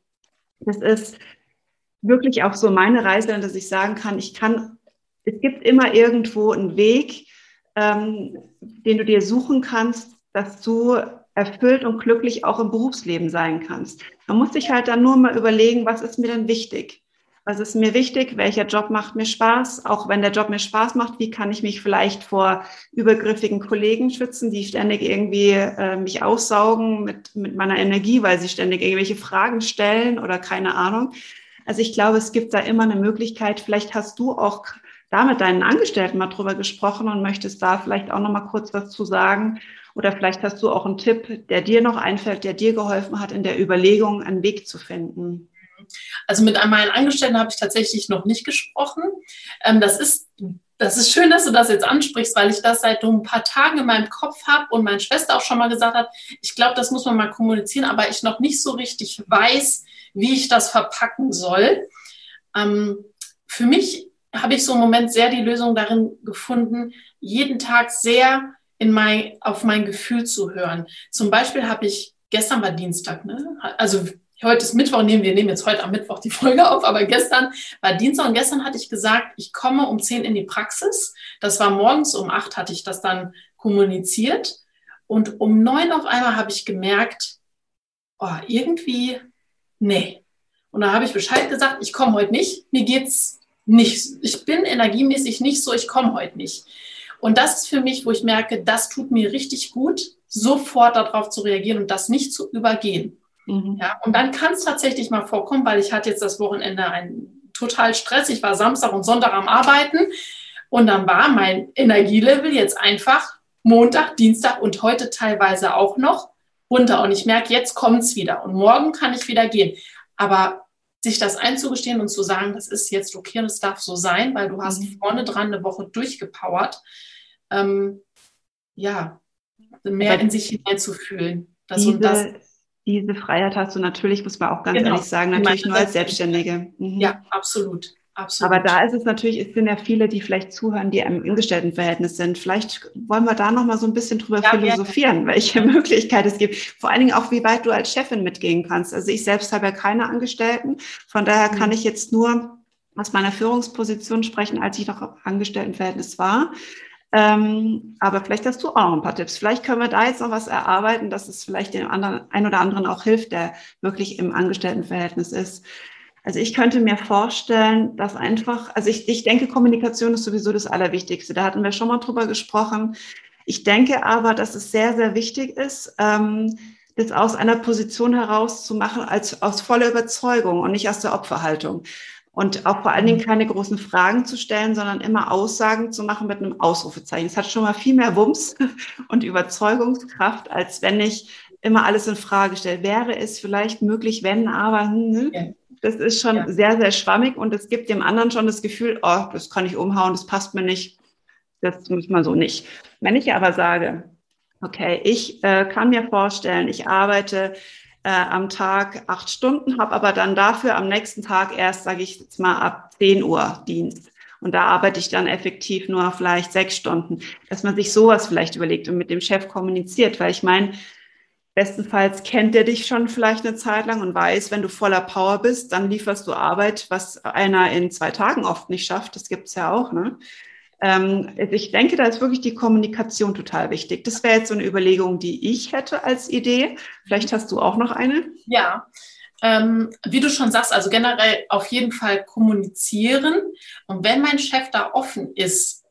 das ist wirklich auch so meine Reise, dass ich sagen kann, ich kann, es gibt immer irgendwo einen Weg, ähm, den du dir suchen kannst, dass du erfüllt und glücklich auch im Berufsleben sein kannst. Man muss sich halt dann nur mal überlegen, was ist mir denn wichtig? Was ist mir wichtig? Welcher Job macht mir Spaß? Auch wenn der Job mir Spaß macht, wie kann ich mich vielleicht vor übergriffigen Kollegen schützen, die ständig irgendwie äh, mich aussaugen mit, mit meiner Energie, weil sie ständig irgendwelche Fragen stellen oder keine Ahnung. Also ich glaube, es gibt da immer eine Möglichkeit. Vielleicht hast du auch da mit deinen Angestellten mal drüber gesprochen und möchtest da vielleicht auch noch mal kurz was zu sagen. Oder vielleicht hast du auch einen Tipp, der dir noch einfällt, der dir geholfen hat, in der Überlegung einen Weg zu finden. Also mit meinen Angestellten habe ich tatsächlich noch nicht gesprochen. Ähm, das ist das ist schön, dass du das jetzt ansprichst, weil ich das seit ein paar Tagen in meinem Kopf habe und meine Schwester auch schon mal gesagt hat, ich glaube, das muss man mal kommunizieren, aber ich noch nicht so richtig weiß, wie ich das verpacken soll. Ähm, für mich habe ich so im Moment sehr die Lösung darin gefunden, jeden Tag sehr in mein, auf mein Gefühl zu hören. Zum Beispiel habe ich, gestern war Dienstag, ne? also heute ist Mittwoch, nehmen wir nehmen jetzt heute am Mittwoch die Folge auf, aber gestern war Dienstag und gestern hatte ich gesagt, ich komme um 10 in die Praxis. Das war morgens um 8 hatte ich das dann kommuniziert und um 9 auf einmal habe ich gemerkt, oh, irgendwie, nee. Und da habe ich Bescheid gesagt, ich komme heute nicht, mir geht's nicht, ich bin energiemäßig nicht so, ich komme heute nicht. Und das ist für mich, wo ich merke, das tut mir richtig gut, sofort darauf zu reagieren und das nicht zu übergehen. Mhm. Ja, und dann kann es tatsächlich mal vorkommen, weil ich hatte jetzt das Wochenende einen total Stress. Ich war Samstag und Sonntag am Arbeiten und dann war mein Energielevel jetzt einfach Montag, Dienstag und heute teilweise auch noch runter. Und ich merke, jetzt kommt es wieder und morgen kann ich wieder gehen. Aber sich das einzugestehen und zu sagen, das ist jetzt okay und es darf so sein, weil du hast mhm. vorne dran eine Woche durchgepowert, ähm, ja, mehr Aber in sich hineinzufühlen. Das diese, und das. Diese Freiheit hast du natürlich, muss man auch ganz genau. ehrlich sagen, natürlich nur als Selbstständige. Mhm. Ja, absolut. Absolut. Aber da ist es natürlich, es sind ja viele, die vielleicht zuhören, die im Angestelltenverhältnis sind. Vielleicht wollen wir da noch mal so ein bisschen drüber ja, philosophieren, ja. welche Möglichkeit es gibt. Vor allen Dingen auch, wie weit du als Chefin mitgehen kannst. Also ich selbst habe ja keine Angestellten. Von daher mhm. kann ich jetzt nur aus meiner Führungsposition sprechen, als ich noch im Angestelltenverhältnis war. Ähm, aber vielleicht hast du auch noch ein paar Tipps. Vielleicht können wir da jetzt noch was erarbeiten, dass es vielleicht dem anderen, ein oder anderen auch hilft, der wirklich im Angestelltenverhältnis ist. Also ich könnte mir vorstellen, dass einfach, also ich, ich denke, Kommunikation ist sowieso das Allerwichtigste. Da hatten wir schon mal drüber gesprochen. Ich denke aber, dass es sehr, sehr wichtig ist, ähm, das aus einer Position heraus zu machen, als aus voller Überzeugung und nicht aus der Opferhaltung. Und auch vor allen Dingen mhm. keine großen Fragen zu stellen, sondern immer Aussagen zu machen mit einem Ausrufezeichen. Es hat schon mal viel mehr Wumms und Überzeugungskraft, als wenn ich immer alles in Frage stelle. Wäre es vielleicht möglich, wenn, aber, hm, ja. Das ist schon ja. sehr, sehr schwammig und es gibt dem anderen schon das Gefühl, oh, das kann ich umhauen, das passt mir nicht, das muss man so nicht. Wenn ich aber sage, okay, ich äh, kann mir vorstellen, ich arbeite äh, am Tag acht Stunden, habe aber dann dafür am nächsten Tag erst, sage ich jetzt mal, ab 10 Uhr Dienst. Und da arbeite ich dann effektiv nur vielleicht sechs Stunden, dass man sich sowas vielleicht überlegt und mit dem Chef kommuniziert, weil ich meine, Bestenfalls kennt er dich schon vielleicht eine Zeit lang und weiß, wenn du voller Power bist, dann lieferst du Arbeit, was einer in zwei Tagen oft nicht schafft. Das gibt's ja auch. Ne? Ähm, ich denke, da ist wirklich die Kommunikation total wichtig. Das wäre jetzt so eine Überlegung, die ich hätte als Idee. Vielleicht hast du auch noch eine. Ja. Ähm, wie du schon sagst, also generell auf jeden Fall kommunizieren. Und wenn mein Chef da offen ist,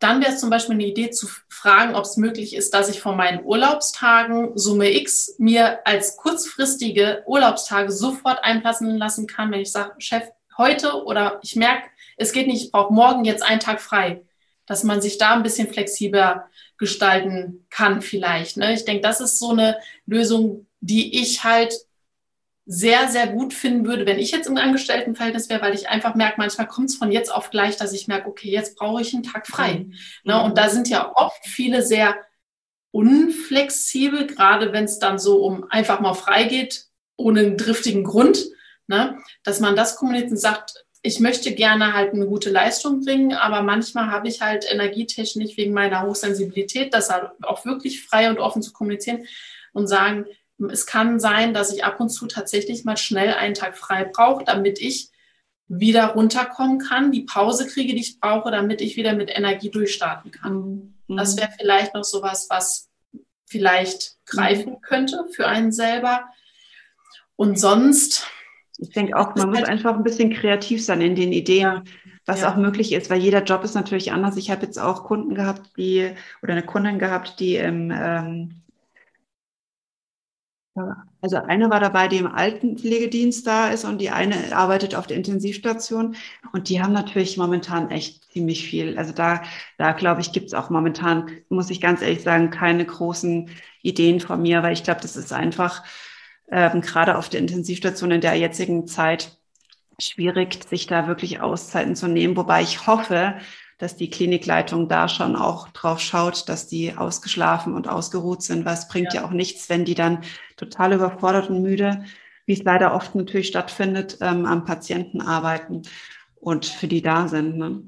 dann wäre es zum Beispiel eine Idee zu fragen, ob es möglich ist, dass ich von meinen Urlaubstagen Summe X mir als kurzfristige Urlaubstage sofort einplassen lassen kann, wenn ich sage, Chef, heute oder ich merke, es geht nicht, ich brauche morgen jetzt einen Tag frei, dass man sich da ein bisschen flexibler gestalten kann vielleicht. Ne? Ich denke, das ist so eine Lösung, die ich halt sehr, sehr gut finden würde, wenn ich jetzt im Angestelltenverhältnis wäre, weil ich einfach merke, manchmal kommt es von jetzt auf gleich, dass ich merke, okay, jetzt brauche ich einen Tag frei. Mhm. Ne? Und da sind ja oft viele sehr unflexibel, gerade wenn es dann so um einfach mal frei geht, ohne einen driftigen Grund, ne? dass man das kommuniziert und sagt, ich möchte gerne halt eine gute Leistung bringen, aber manchmal habe ich halt energietechnisch wegen meiner Hochsensibilität, das halt auch wirklich frei und offen zu kommunizieren und sagen, es kann sein, dass ich ab und zu tatsächlich mal schnell einen Tag frei brauche, damit ich wieder runterkommen kann, die Pause kriege, die ich brauche, damit ich wieder mit Energie durchstarten kann. Mhm. Das wäre vielleicht noch sowas, was vielleicht greifen mhm. könnte für einen selber. Und sonst. Ich denke auch, man muss halt einfach ein bisschen kreativ sein in den Ideen, was ja. auch möglich ist, weil jeder Job ist natürlich anders. Ich habe jetzt auch Kunden gehabt, die oder eine Kundin gehabt, die im ähm, also eine war dabei, die im Altenpflegedienst da ist und die eine arbeitet auf der Intensivstation. Und die haben natürlich momentan echt ziemlich viel. Also da, da glaube ich, gibt es auch momentan, muss ich ganz ehrlich sagen, keine großen Ideen von mir, weil ich glaube, das ist einfach ähm, gerade auf der Intensivstation in der jetzigen Zeit schwierig, sich da wirklich Auszeiten zu nehmen. Wobei ich hoffe, dass die Klinikleitung da schon auch drauf schaut, dass die ausgeschlafen und ausgeruht sind, weil es bringt ja, ja auch nichts, wenn die dann total überfordert und müde, wie es leider oft natürlich stattfindet, ähm, am Patienten arbeiten und für die da sind. Ne?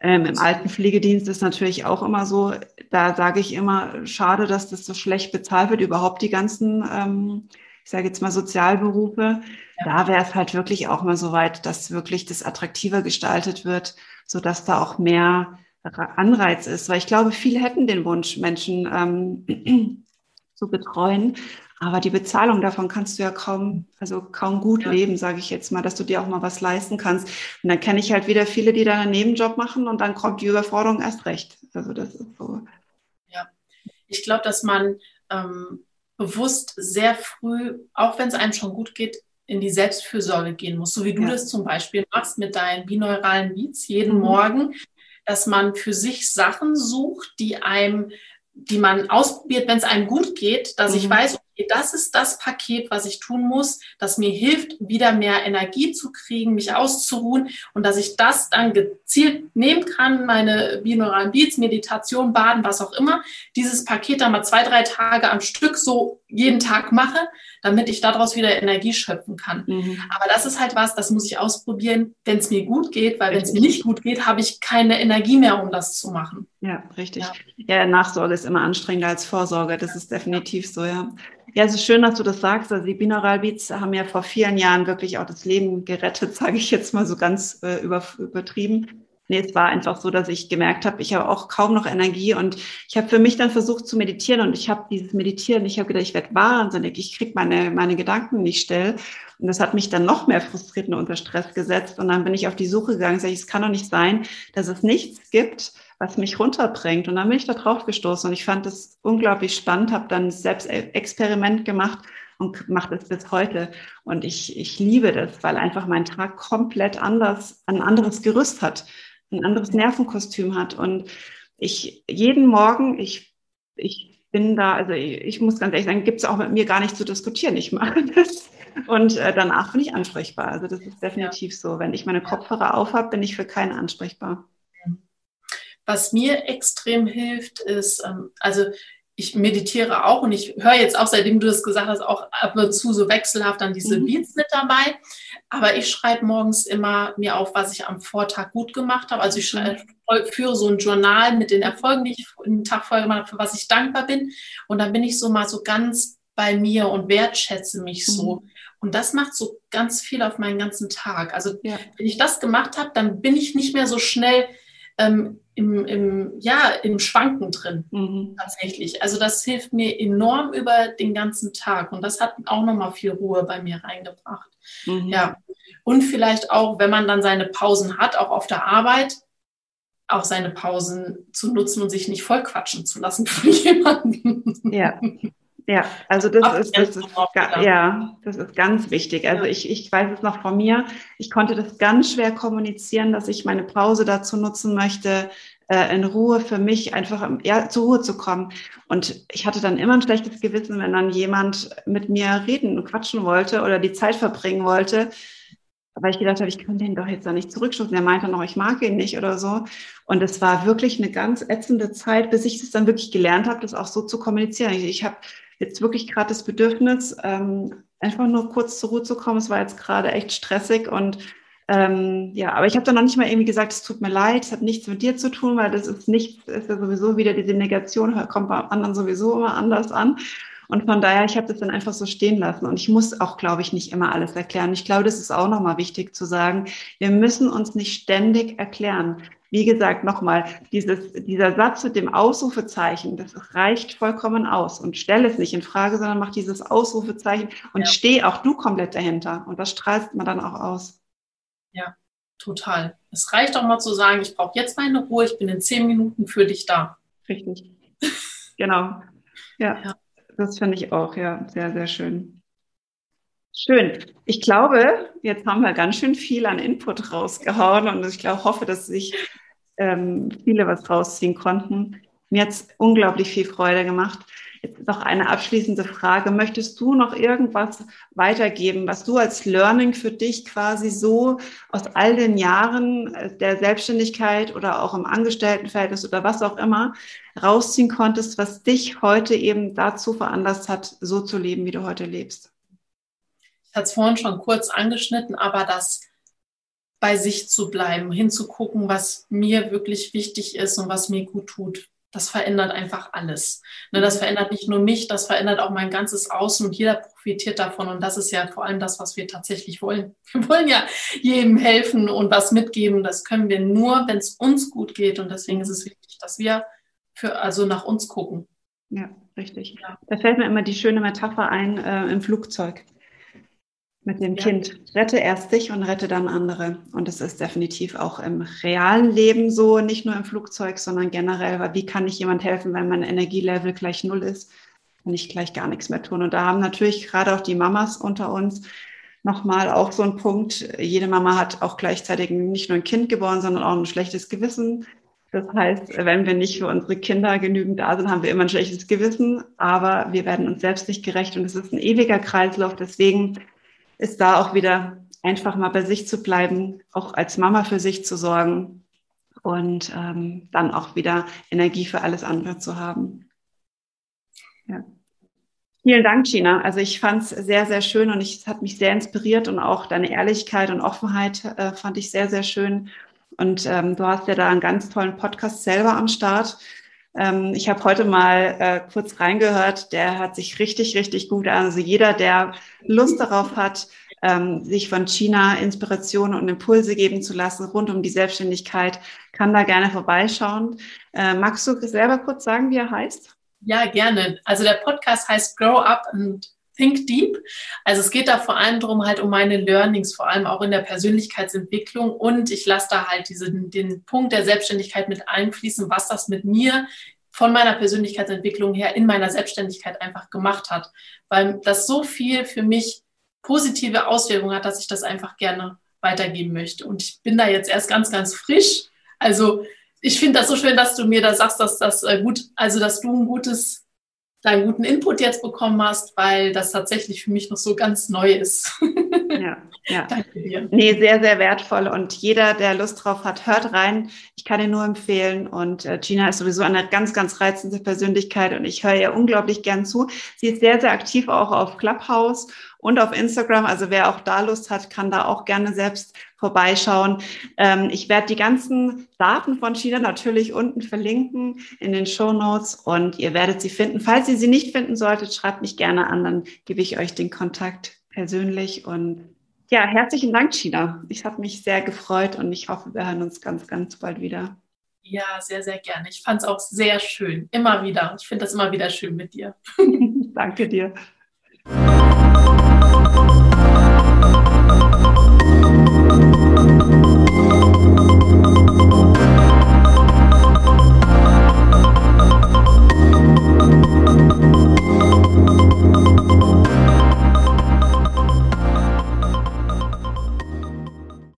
Ähm, Im Altenpflegedienst ist natürlich auch immer so, da sage ich immer, schade, dass das so schlecht bezahlt wird, überhaupt die ganzen, ähm, ich sage jetzt mal Sozialberufe. Ja. Da wäre es halt wirklich auch mal so weit, dass wirklich das attraktiver gestaltet wird, so dass da auch mehr Anreiz ist. Weil ich glaube, viele hätten den Wunsch, Menschen ähm, zu betreuen. Aber die Bezahlung davon kannst du ja kaum, also kaum gut ja. leben, sage ich jetzt mal, dass du dir auch mal was leisten kannst. Und dann kenne ich halt wieder viele, die da einen Nebenjob machen und dann kommt die Überforderung erst recht. Also das ist so. Ja, ich glaube, dass man ähm, bewusst sehr früh, auch wenn es einem schon gut geht, in die Selbstfürsorge gehen muss, so wie du ja. das zum Beispiel machst mit deinen bineuralen Beats jeden mhm. Morgen, dass man für sich Sachen sucht, die einem, die man ausprobiert, wenn es einem gut geht, dass mhm. ich weiß, okay, das ist das Paket, was ich tun muss, das mir hilft, wieder mehr Energie zu kriegen, mich auszuruhen und dass ich das dann gezielt nehmen kann, meine binauralen Beats, Meditation, Baden, was auch immer, dieses Paket dann mal zwei, drei Tage am Stück so jeden Tag mache, damit ich daraus wieder Energie schöpfen kann. Mhm. Aber das ist halt was, das muss ich ausprobieren, wenn es mir gut geht, weil wenn es mir nicht gut geht, habe ich keine Energie mehr, um das zu machen. Ja, richtig. Ja. ja, Nachsorge ist immer anstrengender als Vorsorge. Das ist definitiv so, ja. Ja, es ist schön, dass du das sagst. Also die Binaural Beats haben ja vor vielen Jahren wirklich auch das Leben gerettet, sage ich jetzt mal so ganz äh, über, übertrieben. Nee, es war einfach so, dass ich gemerkt habe, ich habe auch kaum noch Energie und ich habe für mich dann versucht zu meditieren und ich habe dieses Meditieren, ich habe gedacht, ich werde wahnsinnig, ich kriege meine, meine Gedanken nicht still. Und das hat mich dann noch mehr frustriert und unter Stress gesetzt. Und dann bin ich auf die Suche gegangen, sage ich, es kann doch nicht sein, dass es nichts gibt, was mich runterbringt. Und dann bin ich da drauf gestoßen und ich fand das unglaublich spannend, habe dann selbst Experiment gemacht und mache das bis heute. Und ich, ich liebe das, weil einfach mein Tag komplett anders, ein anderes Gerüst hat, ein anderes Nervenkostüm hat. Und ich jeden Morgen, ich, ich bin da, also ich, ich muss ganz ehrlich sagen, gibt es auch mit mir gar nicht zu diskutieren. Ich mache das. Und äh, danach bin ich ansprechbar. Also das ist definitiv so. Wenn ich meine Kopfhörer auf habe, bin ich für keinen ansprechbar. Was mir extrem hilft, ist, ähm, also ich meditiere auch und ich höre jetzt auch, seitdem du das gesagt hast, auch ab und zu so wechselhaft dann diese mhm. Beats mit dabei. Aber ich schreibe morgens immer mir auf, was ich am Vortag gut gemacht habe. Also ich schreibe, mhm. führe so ein Journal mit den Erfolgen, die ich im Tag vorher gemacht habe, für was ich dankbar bin. Und dann bin ich so mal so ganz bei mir und wertschätze mich so. Mhm. Und das macht so ganz viel auf meinen ganzen Tag. Also ja. wenn ich das gemacht habe, dann bin ich nicht mehr so schnell ähm, im, im, ja, im Schwanken drin, mhm. tatsächlich. Also das hilft mir enorm über den ganzen Tag und das hat auch nochmal viel Ruhe bei mir reingebracht. Mhm. Ja. Und vielleicht auch, wenn man dann seine Pausen hat, auch auf der Arbeit, auch seine Pausen zu nutzen und sich nicht vollquatschen zu lassen von jemandem. Ja, ja, also das ist, das ist ja, das ist ganz wichtig. Also ich, ich weiß es noch von mir. Ich konnte das ganz schwer kommunizieren, dass ich meine Pause dazu nutzen möchte, äh, in Ruhe für mich einfach ja, zur Ruhe zu kommen. Und ich hatte dann immer ein schlechtes Gewissen, wenn dann jemand mit mir reden und quatschen wollte oder die Zeit verbringen wollte. weil ich gedacht habe, ich kann den doch jetzt da nicht zurückstoßen. Er meinte noch, ich mag ihn nicht oder so. Und es war wirklich eine ganz ätzende Zeit, bis ich es dann wirklich gelernt habe, das auch so zu kommunizieren. Ich, ich habe jetzt wirklich gerade das Bedürfnis, ähm, einfach nur kurz zur Ruhe zu kommen. Es war jetzt gerade echt stressig und ähm, ja, aber ich habe dann noch nicht mal irgendwie gesagt, es tut mir leid, es hat nichts mit dir zu tun, weil das ist nicht, ist ja sowieso wieder diese Negation, kommt bei anderen sowieso immer anders an. Und von daher, ich habe das dann einfach so stehen lassen. Und ich muss auch, glaube ich, nicht immer alles erklären. Ich glaube, das ist auch nochmal wichtig zu sagen. Wir müssen uns nicht ständig erklären. Wie gesagt, nochmal, dieses, dieser Satz mit dem Ausrufezeichen, das reicht vollkommen aus. Und stell es nicht in Frage, sondern mach dieses Ausrufezeichen und ja. steh auch du komplett dahinter. Und das strahlt man dann auch aus. Ja, total. Es reicht auch mal zu sagen, ich brauche jetzt meine Ruhe, ich bin in zehn Minuten für dich da. Richtig. genau. ja. ja. Das finde ich auch, ja, sehr, sehr schön. Schön. Ich glaube, jetzt haben wir ganz schön viel an Input rausgehauen und ich glaube, hoffe, dass sich ähm, viele was rausziehen konnten. Mir hat es unglaublich viel Freude gemacht. Jetzt noch eine abschließende Frage. Möchtest du noch irgendwas weitergeben, was du als Learning für dich quasi so aus all den Jahren äh, der Selbstständigkeit oder auch im Angestelltenverhältnis oder was auch immer rausziehen konntest, was dich heute eben dazu veranlasst hat, so zu leben, wie du heute lebst? Ich hatte es vorhin schon kurz angeschnitten, aber das bei sich zu bleiben, hinzugucken, was mir wirklich wichtig ist und was mir gut tut das verändert einfach alles. Ne, das verändert nicht nur mich, das verändert auch mein ganzes Außen und jeder profitiert davon. Und das ist ja vor allem das, was wir tatsächlich wollen. Wir wollen ja jedem helfen und was mitgeben. Das können wir nur, wenn es uns gut geht. Und deswegen ist es wichtig, dass wir für, also nach uns gucken. Ja, richtig. Ja. Da fällt mir immer die schöne Metapher ein äh, im Flugzeug mit dem ja. Kind. Rette erst dich und rette dann andere. Und das ist definitiv auch im realen Leben so, nicht nur im Flugzeug, sondern generell, weil wie kann ich jemand helfen, wenn mein Energielevel gleich null ist, kann ich gleich gar nichts mehr tun. Und da haben natürlich gerade auch die Mamas unter uns nochmal auch so einen Punkt. Jede Mama hat auch gleichzeitig nicht nur ein Kind geboren, sondern auch ein schlechtes Gewissen. Das heißt, wenn wir nicht für unsere Kinder genügend da sind, haben wir immer ein schlechtes Gewissen, aber wir werden uns selbst nicht gerecht und es ist ein ewiger Kreislauf. Deswegen ist da auch wieder einfach mal bei sich zu bleiben, auch als Mama für sich zu sorgen und ähm, dann auch wieder Energie für alles andere zu haben. Ja. Vielen Dank, Gina. Also ich fand es sehr, sehr schön und ich, es hat mich sehr inspiriert und auch deine Ehrlichkeit und Offenheit äh, fand ich sehr, sehr schön. Und ähm, du hast ja da einen ganz tollen Podcast selber am Start. Ähm, ich habe heute mal äh, kurz reingehört, der hat sich richtig, richtig gut an. Also jeder, der Lust darauf hat, ähm, sich von China Inspirationen und Impulse geben zu lassen rund um die Selbstständigkeit, kann da gerne vorbeischauen. Äh, magst du selber kurz sagen, wie er heißt? Ja, gerne. Also der Podcast heißt Grow Up and Think Deep. Also es geht da vor allem darum, halt um meine Learnings, vor allem auch in der Persönlichkeitsentwicklung. Und ich lasse da halt diesen, den Punkt der Selbstständigkeit mit einfließen, was das mit mir von meiner Persönlichkeitsentwicklung her in meiner Selbstständigkeit einfach gemacht hat. Weil das so viel für mich positive Auswirkungen hat, dass ich das einfach gerne weitergeben möchte. Und ich bin da jetzt erst ganz, ganz frisch. Also ich finde das so schön, dass du mir da sagst, dass das äh, gut, also dass du ein gutes deinen guten Input jetzt bekommen hast, weil das tatsächlich für mich noch so ganz neu ist. Ja, ja. Danke dir. Nee, sehr, sehr wertvoll. Und jeder, der Lust drauf hat, hört rein. Ich kann ihn nur empfehlen. Und äh, Gina ist sowieso eine ganz, ganz reizende Persönlichkeit und ich höre ihr unglaublich gern zu. Sie ist sehr, sehr aktiv auch auf Clubhouse und auf Instagram. Also wer auch da Lust hat, kann da auch gerne selbst vorbeischauen. Ähm, ich werde die ganzen Daten von China natürlich unten verlinken in den Show Notes und ihr werdet sie finden. Falls ihr sie nicht finden solltet, schreibt mich gerne an, dann gebe ich euch den Kontakt persönlich und ja, herzlichen Dank, China. Ich habe mich sehr gefreut und ich hoffe, wir hören uns ganz, ganz bald wieder. Ja, sehr, sehr gerne. Ich fand es auch sehr schön. Immer wieder. Ich finde das immer wieder schön mit dir. Danke dir.